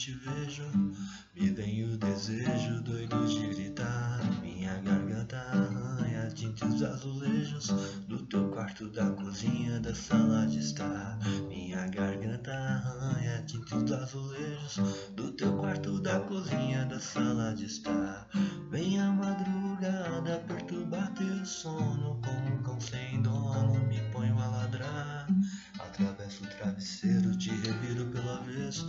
te vejo, me vem o desejo doido de gritar. Minha garganta arranha tintes azulejos do teu quarto, da cozinha, da sala de estar. Minha garganta arranha tintes azulejos do teu quarto, da cozinha, da sala de estar. Vem a madrugada perturbar teu sono como um cão sem dono, me ponho a ladrar. Atravesso o travesseiro, te reviro pela vez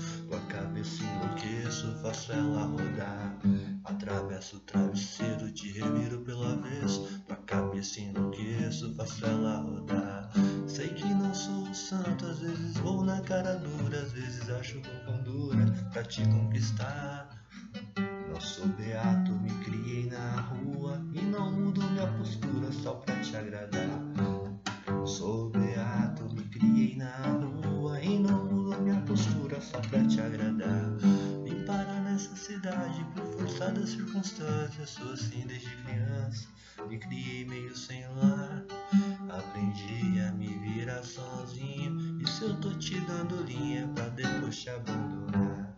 faço ela rodar. Atravesso o travesseiro, te reviro pela avesso, tua cabeça enlouqueço, faço ela rodar. Sei que não sou santo, às vezes vou na cara dura, às vezes acho com dura pra te conquistar. Não sou beato, me criei na rua e não mudo minha postura só pra te agradar. Sou beato, me criei na rua e não mudo minha postura só pra te agradar. Nessa cidade por força das circunstâncias, sou assim desde criança. Me criei meio sem lar, aprendi a me virar sozinho. E se eu tô te dando linha pra depois te abandonar?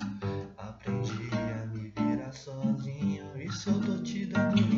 Aprendi a me virar sozinho. E se eu tô te dando linha